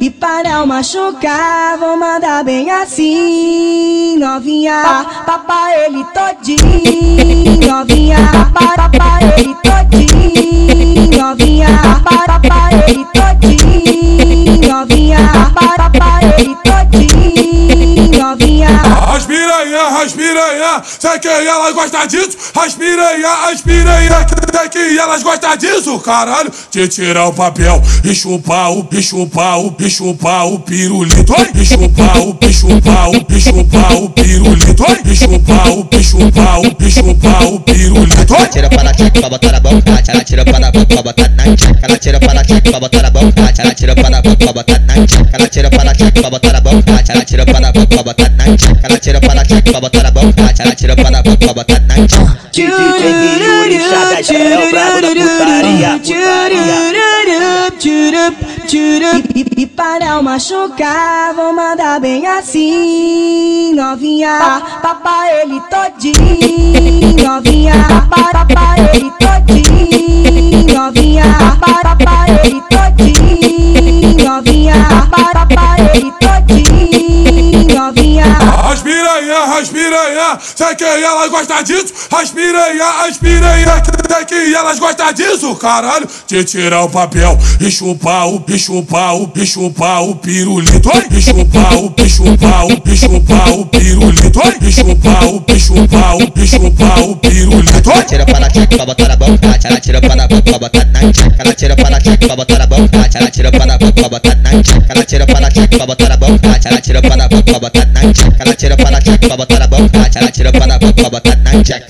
E, para não machucar, vou mandar bem assim, novinha. Papai ele todinho, novinha. Papai ele todinho, novinha. Papai ele todinho, novinha. Papai piranha, as piranha, sei que elas gostam disso. As piranha, as piranha, sei que elas gostam disso, caralho. De tirar o papel e chupar o, e chupar o, chupar o pirulito. E chupar o, e chupar o, chupar o pirulito. E chupar o, e chupar o, e chupar o pirulito. Ela tira para tcheca pra botar na boca, ela tira para pra botar na tcheca. Ela tira para tcheca pra botar na boca, ela tira para pra botar na tcheca. Ela tira para tcheca pra botar na boca, ela tira para pra botar na tcheca. Ela tira para tcheca pra botar na boca, ela tira para pra botar na tcheca. DJ Yuri, é o brabo da putaria, putaria. E, e, e para não machucar, vou mandar bem assim, novinha. Papai ele todinho, novinha. Papai ele todinho, novinha. Papai ele todinho, novinha. Papai piranha, as piranha, sei que elas gostam disso. As piranha, as piranha, sei que elas gostam disso, caralho. De tirar o papel e chupar o, e chupar o, e chupar o pirulito. E chupar o, e chupar o, e chupar o pirulito. E chupar o, e chupar o, e chupar o pirulito. Ela tira para tcheca pra botar na boca, ela tira para boca pra botar na tcheca. Ela tira para tcheca pra botar na boca, ela tira para boca pra botar na tcheca. Ela tira para tcheca pra botar na boca, ela tira para boca pra botar na tcheca. Ela tira para tcheca pra botar na boca, ela tira pra botar na tcheca.